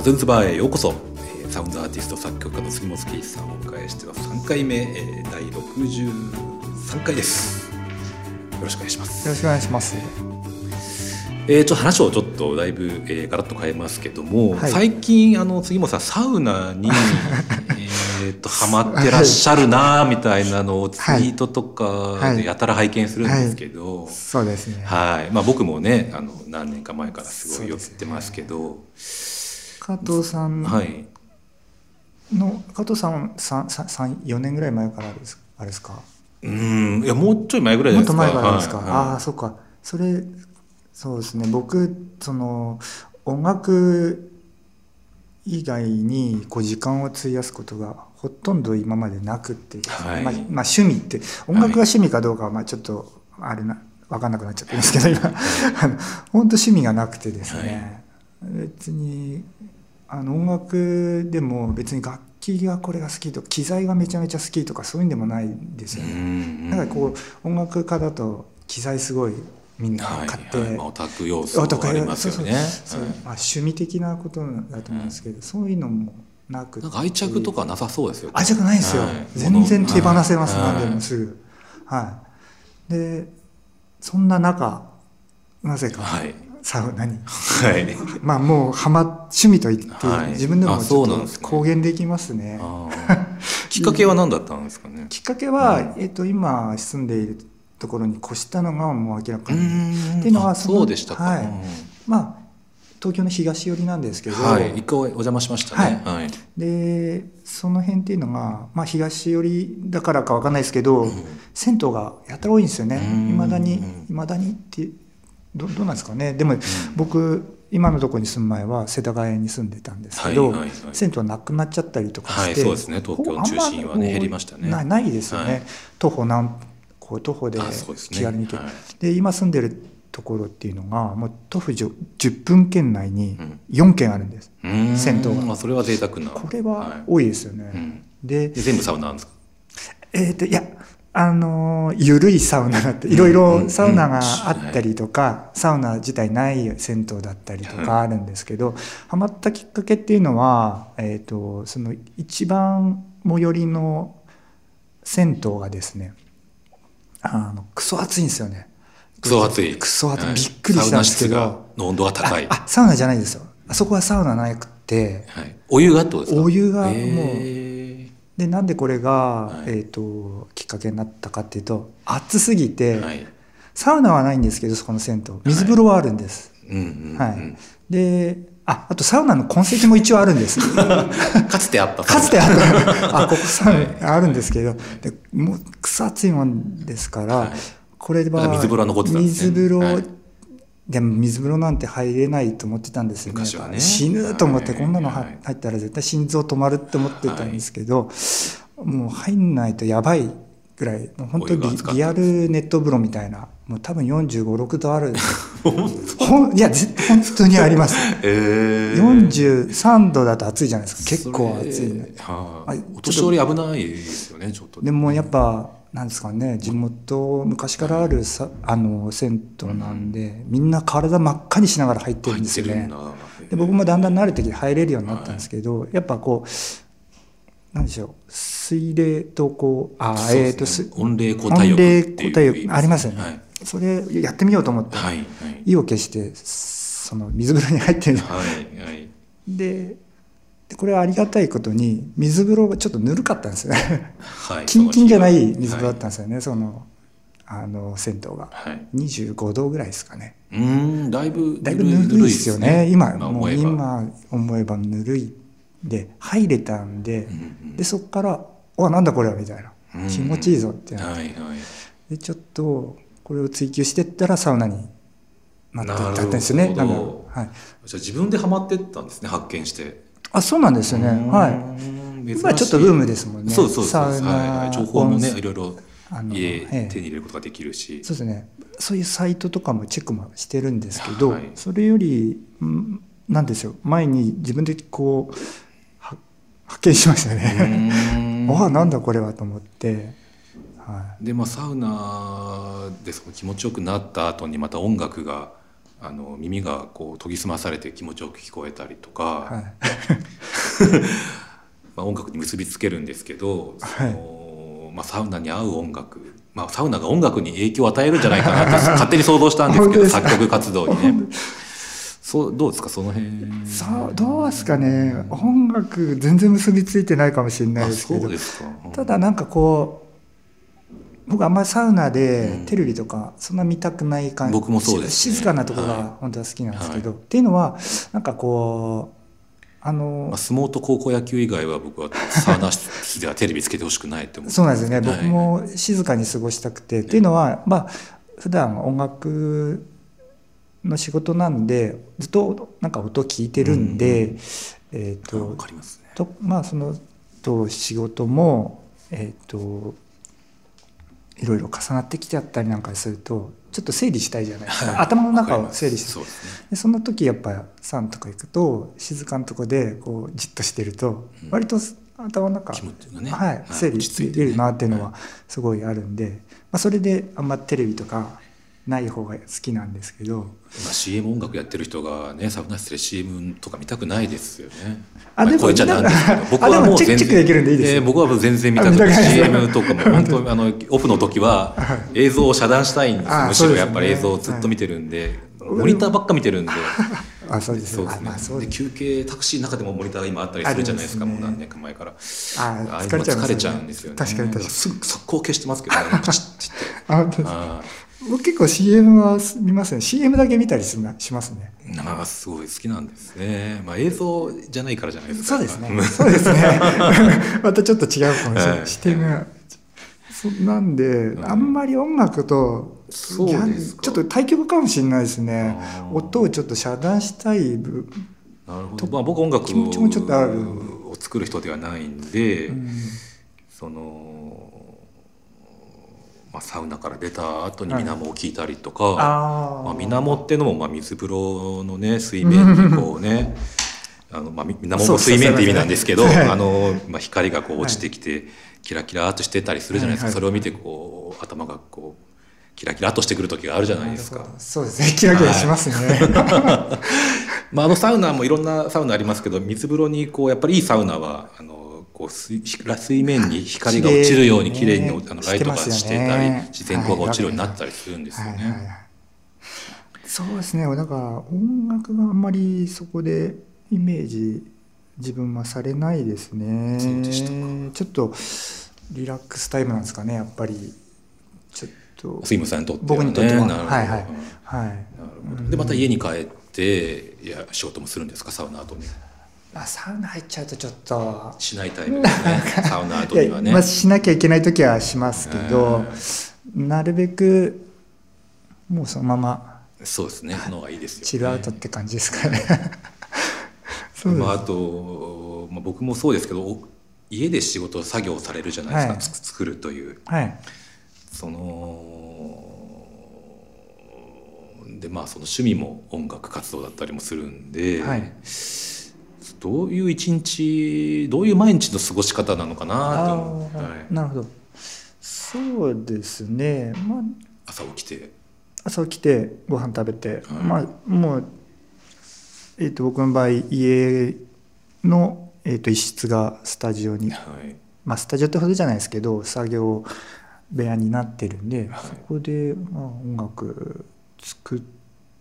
カズンズバーへようこそ、えーサウンドアーティスト作曲家の杉本圭一さんをお迎えしては3回目、えー第63回です。よろしくお願いします。よろしくお願いします。えー、ちょっと話をちょっとだいぶ、えー、ガラッと変えますけども、はい。最近あの杉本さんサウナに えーとハマってらっしゃるなみたいなのをツイートとかでやたら拝見するんですけど、そうですね。はい。まあ、僕もねあの何年か前からすごい寄ってますけど加藤さんはい。の、加藤さん三三三四年ぐらい前からですあれですか？うん。いやもうちょい前ぐらいじゃもっと前からですか？はいはい。ああそっか。それそうですね。僕その音楽以外にこう時間を費やすことがほとんど今までなくってはい。まあ、まあ趣味って音楽が趣味かどうかはまあちょっとあれな分かんなくなっちゃってるんですけど今。あの本当趣味がなくてですね、別にあの音楽でも別に楽器がこれが好きとか機材がめちゃめちゃ好きとかそういうんでもないんですようね。ん。なんかこう音楽家だと機材すごいみんなはい買って、はいまあ、オタク要素とかありますよね。そうそうまあ、趣味的なことだと思うんですけど、そういうのもなくてなんか愛着とかなさそうですよ。ね愛着ないんですよ、はい。全然手放せます、はい何でもすぐ。はい。でそんな中なぜか。はいサウナに、はい。まあもうハマ趣味と言って、はい。自分でもあちょっとそうなんですね。公言できますね。きっかけは何だったんですかね？きっかけは、うんえっと今住んでいるところに越したのがもう明らかうにん。っていうのはあそのそうでしたか、はい。うん。まあ東京の東寄りなんですけど、はい。一回お邪魔しましたね。はい、でその辺っていうのが、まあ、東寄りだからかわかんないですけど、うん。銭湯がやたら多いんですよね。うん。いまだにうん。いまだにってどどうなんですかね。でも、僕今のところに住む前は世田谷に住んでたんですけど、はいはいはい。銭湯なくなっちゃったりとかして、はいそうですね。東京の中心はね減りましたね。なないですよね、はい。徒歩何こう徒歩で気軽に行ける。はい。で今住んでるところっていうのがもう徒歩じょ10分圏内にうん。4軒あるんです、うん。銭湯が。まあ、それは贅沢な。これはい。多いですよね、うん。でで全部サウナなんですか？えー、といやあのー緩いサウナだっていろいろサウナがあったりとか、サウナ自体ない銭湯だったりとかあるんですけど、ハマったきっかけっていうのは、えー、とその一番最寄りの銭湯がですねあのクソ暑いんですよね。クソ暑い。クソ暑い、はい。びっくりしたんですけサウナど室がの温度が高い。ああサウナじゃないですよ。あそこはサウナなくて。はい、お湯がってことですか？お湯がもうへでなんでこれが、はい。えー、ときっかけになったかっていうと暑すぎて、ーはい。サウナはないんですけどそこの銭湯。水風呂はあるんです、はい。でああとサウナの痕跡も一応あるんです。かつてあった。かつてあった。あここサウはい。ナあるんですけど、でもう草暑いもんですから、はい。これは水風呂は残ってたんですね。水風呂、はいでも水風呂なんて入れないと思ってたんですよね。ね死ぬと思って、はい。こんなのは入ったら絶対心臓止まるって思ってたんですけど、もう入んないとやばいぐらい本当にリリアルネット風呂みたいなもう多分4 5 6度ある。ほんいやぜ本当にあります。えー、43度だと暑いじゃないですか。結構暑いねあ。はいお年寄り危ないですよねちょっとでもやっぱなんですかね地元昔からあるさあの銭湯なんで、みんな体真っ赤にしながら入ってるんですよね。で僕もだんだん慣れてきて入れるようになったんですけど、やっぱこうなんでしょう水冷とこうあそうえっ、ですね。とす温冷交代浴温冷ありますよね、はい。それやってみようと思って、はいはい。意を決してその水風呂に入ってるはいはい。ででこれはありがたいことに水風呂がちょっとぬるかったんですよ。ねはい。キンキンじゃない水風呂だはったんですよね、そのあの銭湯が。はい。25度ぐらいですかね。うーんだいぶだいぶぬるいですよね。今もう今思えばぬるいで入れたんで、うんうんでそこから「おなんだこれは」みたいな。うん。気持ちいいぞってなって、はいはい。でちょっとこれを追求してったらサウナになっったんですよね。なんだろうはい、じゃあ自分でハマってったんですね発見してあそうなんですよねはい。い。今ちょっとブームですもんね。そうそうそうはいはい、情報もねいろいろあの家ええ。手に入れることができるし。そうですね。そういうサイトとかもチェックもしてるんですけど、はい。それよりんなんですよ前に自分でこうは発見しましたね。う ああなんだこれはと思って、はでまあサウナでその気持ちよくなった後にまた音楽があの耳がこう研ぎ澄まされて気持ちよく聞こえたりとか、はい、まあ音楽に結びつけるんですけど、そのまあ、サウナに合う音楽、まあ、サウナが音楽に影響を与えるんじゃないかなって 勝手に想像したんですけど作曲活動にね。そうどうですか？その辺。そうどうですかね？音楽全然結びついてないかもしれないですけど。ただなんかこう僕あんまりサウナでテレビとかそんな見たくない感じ、うん、僕もそうです、ね、静かなところが本当は好きなんですけど、はい、っていうのはなんかこうあの、まあ、相撲と高校野球以外は僕はサウナ室ではテレビつけてほしくないって思ってそうなんですね、はい、僕も静かに過ごしたくて、っていうのはまあ普段音楽の仕事なんでずっとなんか音聞いてるんで、うん、えっ、ー、とま、ね、とまあそのと仕事もえっ、ー、といろいろ重なってきちゃったりなんかするとちょっと整理したいじゃないですか、はい、頭の中を整理して。そ,、ね、でそんな時やっぱさんとか行くと静かなとこでこうじっとしてると割と頭の中、ね、はい、整理してるなっていうのはすごいあるんで、まあ、それであんまテレビとかない方が好きなんですけど。今 CM 音楽やってる人がねサウナ室で CM とか見たくないですよね。あでも僕はもう全然えー、僕は全然見たくない。CM とかも 本当あのオフの時は映像を遮断したいんですよ。むしろやっぱり映像をずっと見てるんで、はい、モニターばっか見てるんで。あそうですそうです。ね。で休憩タクシーの中でもモニターが今あったりするじゃないですか、ね、もう何年か前からあ疲れちゃ、ね、疲れちゃうんですよね。確かに確かにすぐ速攻消してますけどね。あ僕結構 CM は見ますね CM だけ見たりしますね。あすごい好きなんですね。まあ映像じゃないからじゃないですか。そうですね。そうですね。またちょっと違うかもしれない、はい、視点がそなんで、うん、あんまり音楽とそうですちょっと対局かもしれないですね。音をちょっと遮断したい部なるほど、まあ、僕音楽気持ちもちょっとある。を作る人ではないんで、うん、そのまあ、サウナから出た後に水面を聞いたりとか、はい、あまあ、水面ってのもまあ水風呂のね水面にこうね あの、まあ、水面も水面って意味なんですけど、あのまあ、光がこう落ちてきて、キラキラとしてたりするじゃないですか、はい。はい、それを見てこう頭がこうキラキラとしてくる時があるじゃないですか。そうですね。キラキラしますね。はい、まああのサウナもいろんなサウナありますけど水風呂にこうやっぱりいいサウナはあのこう水水面に光が落ちるように綺麗にあのライトがしてたり、自然光が落ちるようになったりするんですよね。そうですね。だから音楽があんまりそこでイメージ自分はされないですね。ちょっとリラックスタイムなんですかね。やっぱりちょっと。杉本さんにとっては、ね、僕にとっては。はいはい。はい。でまた家に帰っていや仕事もするんですか？サウナ後にまあ、サウナ入っちゃうとちょっと。しないタイプですね。サウナ後にはね、まあ、しなきゃいけない時はしますけど、なるべくもうそのまま。そうですね。のがいいですよ、ね、チルアウトって感じですかね。まあ、あと、まあ、僕もそうですけど家で仕事作業されるじゃないですか、はい、作るという、はい、そのでまあその趣味も音楽活動だったりもするんで、はいどういう一日どういう毎日の過ごし方なのかなと、はい、なるほど。そうですね、まあ、朝起きて。朝起きてご飯食べて、はい、まあもう、えーと、僕の場合家の、えーと、一室がスタジオに、はい、まあスタジオってほどじゃないですけど作業部屋になってるんで、はい、そこで、まあ、音楽作っ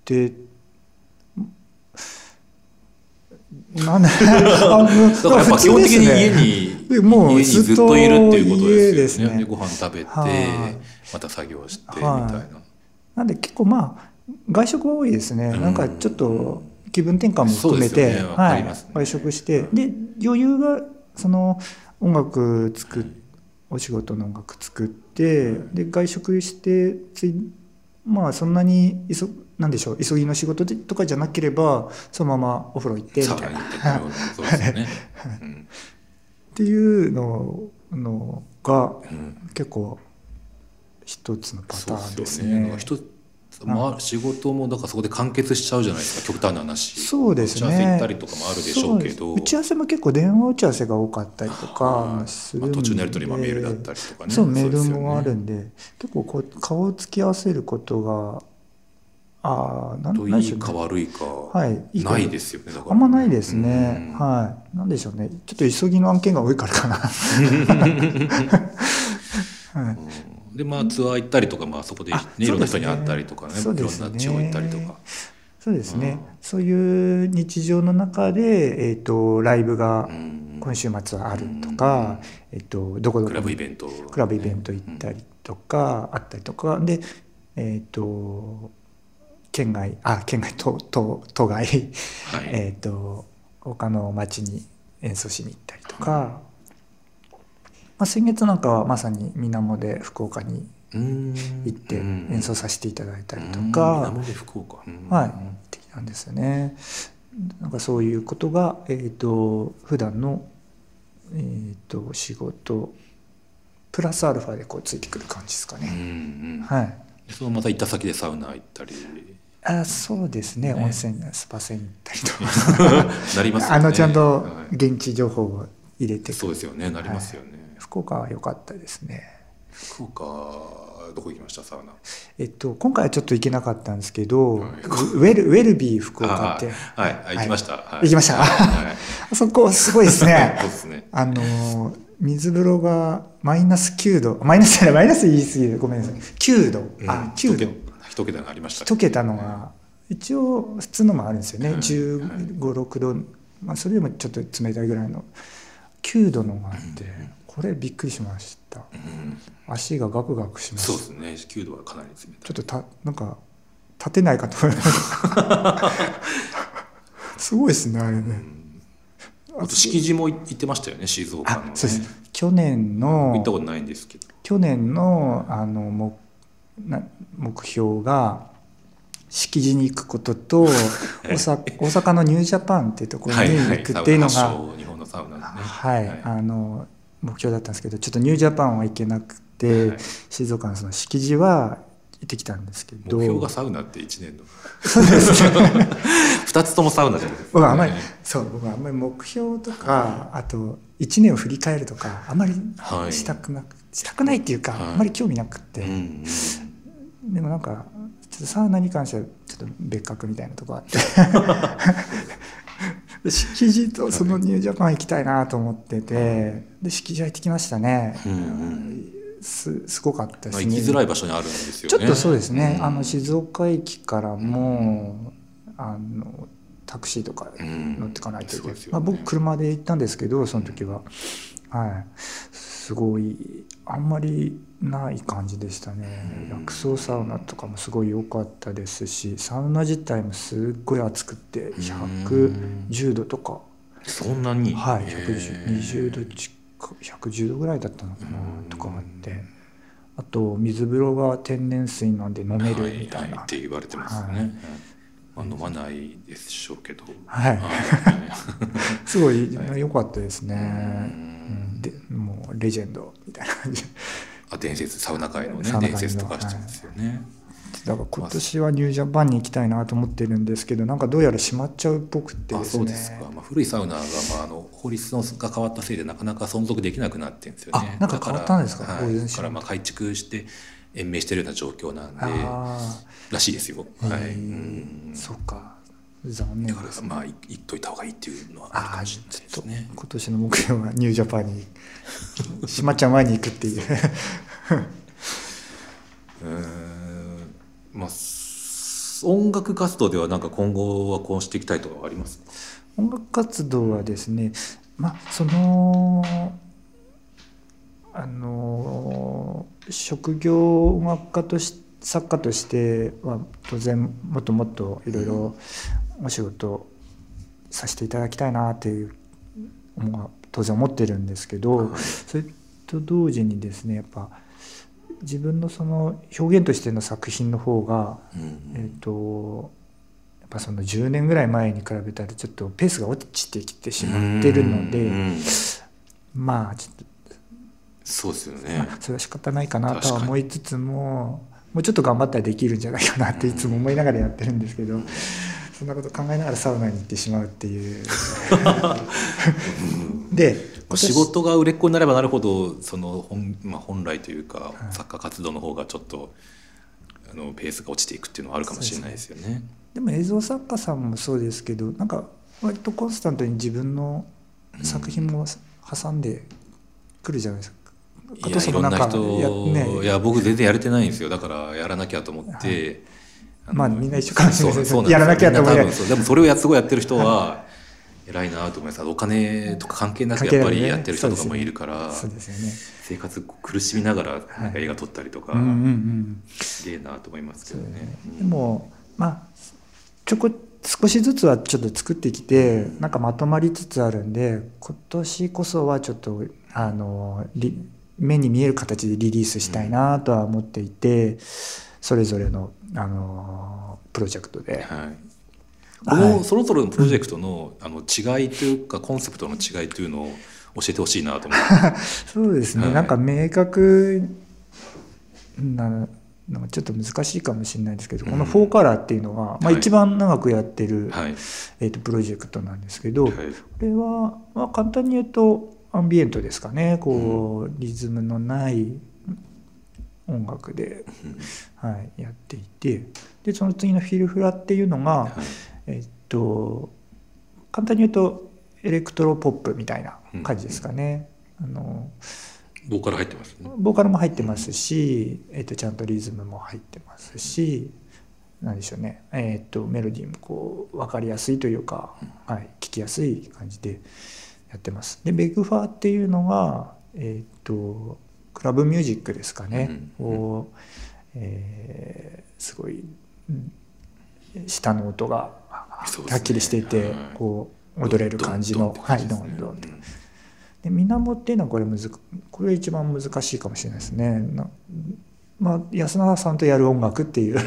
てなん だからやっぱ基本的に家に、もうずっといるっていうことですよね。でご飯食べて、また作業してみたいな。なんで結構まあ外食は多いですね。なんかちょっと気分転換も含めて、はい、外食してで余裕がその音楽作っお仕事の音楽作ってで外食してついまあそんなに急なんでしょう急ぎの仕事とかじゃなければそのままお風呂行ってみたいな。っていうののが結構一つのパターンですね。まあ、仕事もだからそこで完結しちゃうじゃないですか。極端な話。そうですね。打ち合わせ行ったりとかもあるでしょうけど。打ち合わせも結構電話打ち合わせが多かったりとかするんで、まあ、途中のやり取りもメールだったりとかね。そうメールもあるんで、ね、結構こう顔を突き合わせることがああなんといいか悪いか、はいいいか。ないですよねだから。あんまないですね、うん。はい。なんでしょうね。ちょっと急ぎの案件が多いからかな。はい。うん。でまあツアー行ったりとか、まあ、そこで、ねあ、いろんな人に会ったりとかねそうですね。いろんな地方行ったりとか。そうですね、うん。そういう日常の中で、えー、とライブがうん。今週末はあるとか、えー、とどこどこクラブイベント、クラブイベント行ったりとか、あったりとか。でえっ、と県外あ県外都都都外、はい。えっ、と他の町に演奏しに行ったりとか、まあ、先月なんかはまさに水面で福岡にうん。行ってうん。演奏させていただいたりとうん。か、生で福岡、うん。はい、行ってきたんですよね。なんかそういうことが、えー、と普段のえー、と仕事。プラスアルファでこうついてくる感じですかうんね。うん。はい。そのまた行った先でサウナ行ったりあそうですね。ね。温泉スパ船行ったりとか なりますよね。あのちゃんとはい。現地情報を入れてそうですよね。なりますよね、福岡は良かったですね。福岡どこ行きました？サウナ。えっと、今回はちょっと行けなかったんですけど、はい。ウェルウェルビー福岡って。あはい、はい、行きました、はい。行きました？はい。あそこすごいですね。そうですね。あの水風呂がマイナス9度。マイナスじゃないマイナス言い過ぎる。ごめんなさい。9度、あ9度一桁がありました一桁のが一応普通のもあるんですよね、はい1 5 6度、まあ、それでもちょっと冷たいぐらいの。9度のがあって、これびっくりしました。うん。足がガクガクしましたそうですね。9度はかなり冷たい。ちょっとたなんか立てないかと思いました すごいですねあれね、あと敷地も行ってましたよね静岡の、ね、あそうです。去年の行ったことないんですけど。去年のあの目な目標が敷地に行くことと 大阪のニュージャパンっていうところに行くっていうのが、サウナ発祥日本のサウナのね。はい、あの目標だったんですけどちょっとニュージャパンは行けなくて、はい静岡のその敷地は行ってきたんですけど。目標がサウナって1年の。そうですね。2つともサウナじゃないです僕はあんまりねそう僕はあんまり目標とかあと1年を振り返るとかあんまりはい。したくなく、したくないっていうか、はい。あんまり興味なくて、うんうんでもなんかちょっとサウナに関してはちょっと別格みたいなとこあって。で敷地とそのニュージャパン行きたいなと思っててで敷地は行ってきましたね、うんうんすすごかったでまあ、すね行きづらい場所にあるんですよね。ちょっとそうですね、ん。あの静岡駅からも、あのタクシーとか乗ってかないといけない、うんね。まあ、僕車で行ったんですけどその時は、はいすごいあんまりない感じでしたね。うん。薬草サウナとかもすごい良かったですしサウナ自体もすっごい暑くて110度とか、そんなに？はいへー。120度近く110度ぐらいだったのかなとかあって。あと水風呂が天然水なんで飲めるみたいな、ははって言われてますね、はい。まあ、飲まないでしょうけど。はい。はい。すごい。良かったですね、うん。うん。でもうレジェンドみたいな感じ。あ伝説サウナ界のね伝説とかしてますよね、だから今年はニュージャパンに行きたいなと思ってるんですけどなんかどうやら閉まっちゃうっぽくてあですね。そうですか、まあ、古いサウナが、まあ、あの法律のが変わったせいでなかなか存続できなくなってるんですよね。あなんか変わったんですか？だから,、はい、だからまあ改築して延命してるような状況なんであらしいですよ、あ、はい、うん。そっか残念だからですね。まあい言っといた方がいいっていうのはあるかもしれないですね。今年の目標はニュージャパンに閉まっちゃう前に行くっていう。うーんまあす音楽活動ではなんか今後はこうしていきたいとかはありますか？音楽活動はですねまあそのあの職業音楽家とし作家としては当然もっともっといろいろお仕事させていただきたいなっていう思う当然思ってるんですけどそれと同時にですねやっぱ自分のその表現としての作品の方がうんえっ、とやっぱその10年ぐらい前に比べたらちょっとペースが落ちてきてしまってるのうんでうん。まあちょっとそうですよね。それは仕方ないかなとは思いつつももうちょっと頑張ったらできるんじゃないかなっていつも思いながらやってるんですけどそんなこと考えながらサウナに行ってしまうっていう。でまあ仕事が売れっ子になればなるほどその本,、まあ、本来というか、い。作家活動の方がちょっとあのペースが落ちていくっていうのはあるかもしれないですよね。でも映像作家さんもそうですけどなんか割とコンスタントに自分の作品も挟んでくるじゃないですか。いやいろんな人、ね、いや僕全然やれてないんですよ。だからやらなきゃと思って、はい、まあみんな一緒かもしれないですやらなきゃと思でもそれをやすごいやってる人は偉いなと思います。お金とか関係なくやっぱりやってる人とかもいるから、そうですよね、生活苦しみながらなんか映画撮ったりとか、はい、すげえなと思いますけどね。でもまあちょこ少しずつはちょっと作ってきてなんかまとまりつつあるんで今年こそはちょっとあの目に見える形でリリースしたいなとは思っていて、それぞれのあのプロジェクトで。はい。このそれぞれのプロジェクトのあの違いというかコンセプトの違いというのを教えてほしいなと思って。そうですね、はい、なんか明確なのちょっと難しいかもしれないですけど、うん、この「フォーカラー」っていうのは、まあ、一番長くやってる、はい、えーと、プロジェクトなんですけど、はい、これは、まあ、簡単に言うとアンビエントですかね。こうリズムのない音楽で、はい、やっていてでその次の「フィルフラ」っていうのが、はい、えっと簡単に言うとエレクトロポップみたいな感じですかね。あのボーカル入ってますね。ボーカルも入ってますし、えっとちゃんとリズムも入ってますし、なんでしょうね。えっとメロディーもこう分かりやすいというか、はい、聞きやすい感じで。やってます。でベグファーっていうのは、えーと、クラブミュージックですかね、うん、を、えー、すごい、うん、下の音がはっきりしていて、ね、こう踊れる感じの、はいどんどんで。で水面っていうのはこれむずこれ一番難しいかもしれないですね。まあ、安永さんとやる音楽っていう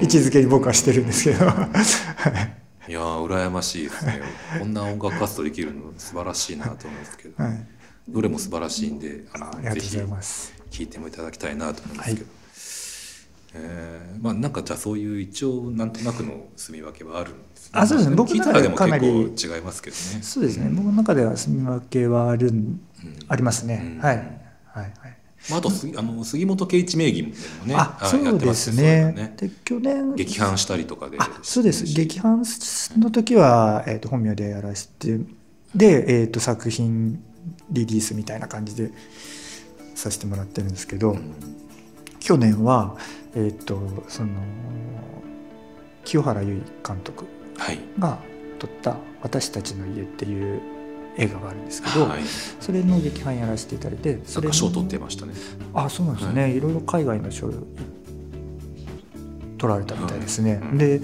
位置づけに僕はしてるんですけどいや羨ましいですねこんな音楽活動できるの素晴らしいなと思うんですけど、はい、どれも素晴らしいんでありがとうございます。聞いてもいただきたいなと思うんですけど、はい、えー、まあなんかじゃあそういう一応なんとなくの住み分けはあるんですね。あそうですね。僕の中でも結構違いますけどね。そうですね、僕の中では住み分けはある、うん、ありますね、うん、はい。はいはい。まあ、あと杉あの杉本圭一名義もねあそうですね。ね。で去年劇伴したりとかでそうです。劇伴の時は、えーと、本名でやらせてで、えーと、作品リリースみたいな感じでさせてもらってるんですけど、うん、去年は、えーと、その清原由衣監督が撮った「私たちの家」っていう映画があるんですけど、はい、それの劇伴やらせていただいてそれ賞取ってましたね。あそうなんですね、はい、いろいろ海外の賞取られたみたいですね、はい、で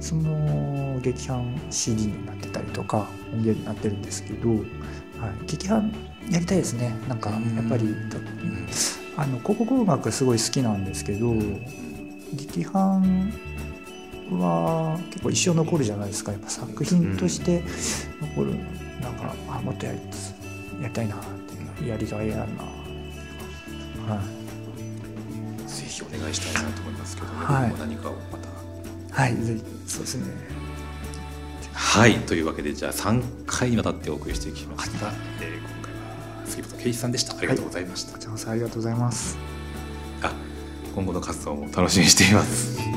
その劇伴 CD になってたりとか音源になってるんですけど、はい、劇伴やりたいですね。なんかやっぱり。あの広告音楽すごい好きなんですけど劇伴は結構一生残るじゃないですか。やっぱ作品として残る。なんかあもっとやりやりたいなっていうやりがいあるな。はい。ぜひお願いしたいなと思いますけど、はい、何かをまた。はい。ぜひそうですねはい。というわけでじゃあ3回にわたってお送りしてきました、えー、今回は杉本圭一さんでした。ありがとうございました、はい、こちらこそありがとうございます。あ今後の活動も楽しみにしています、はい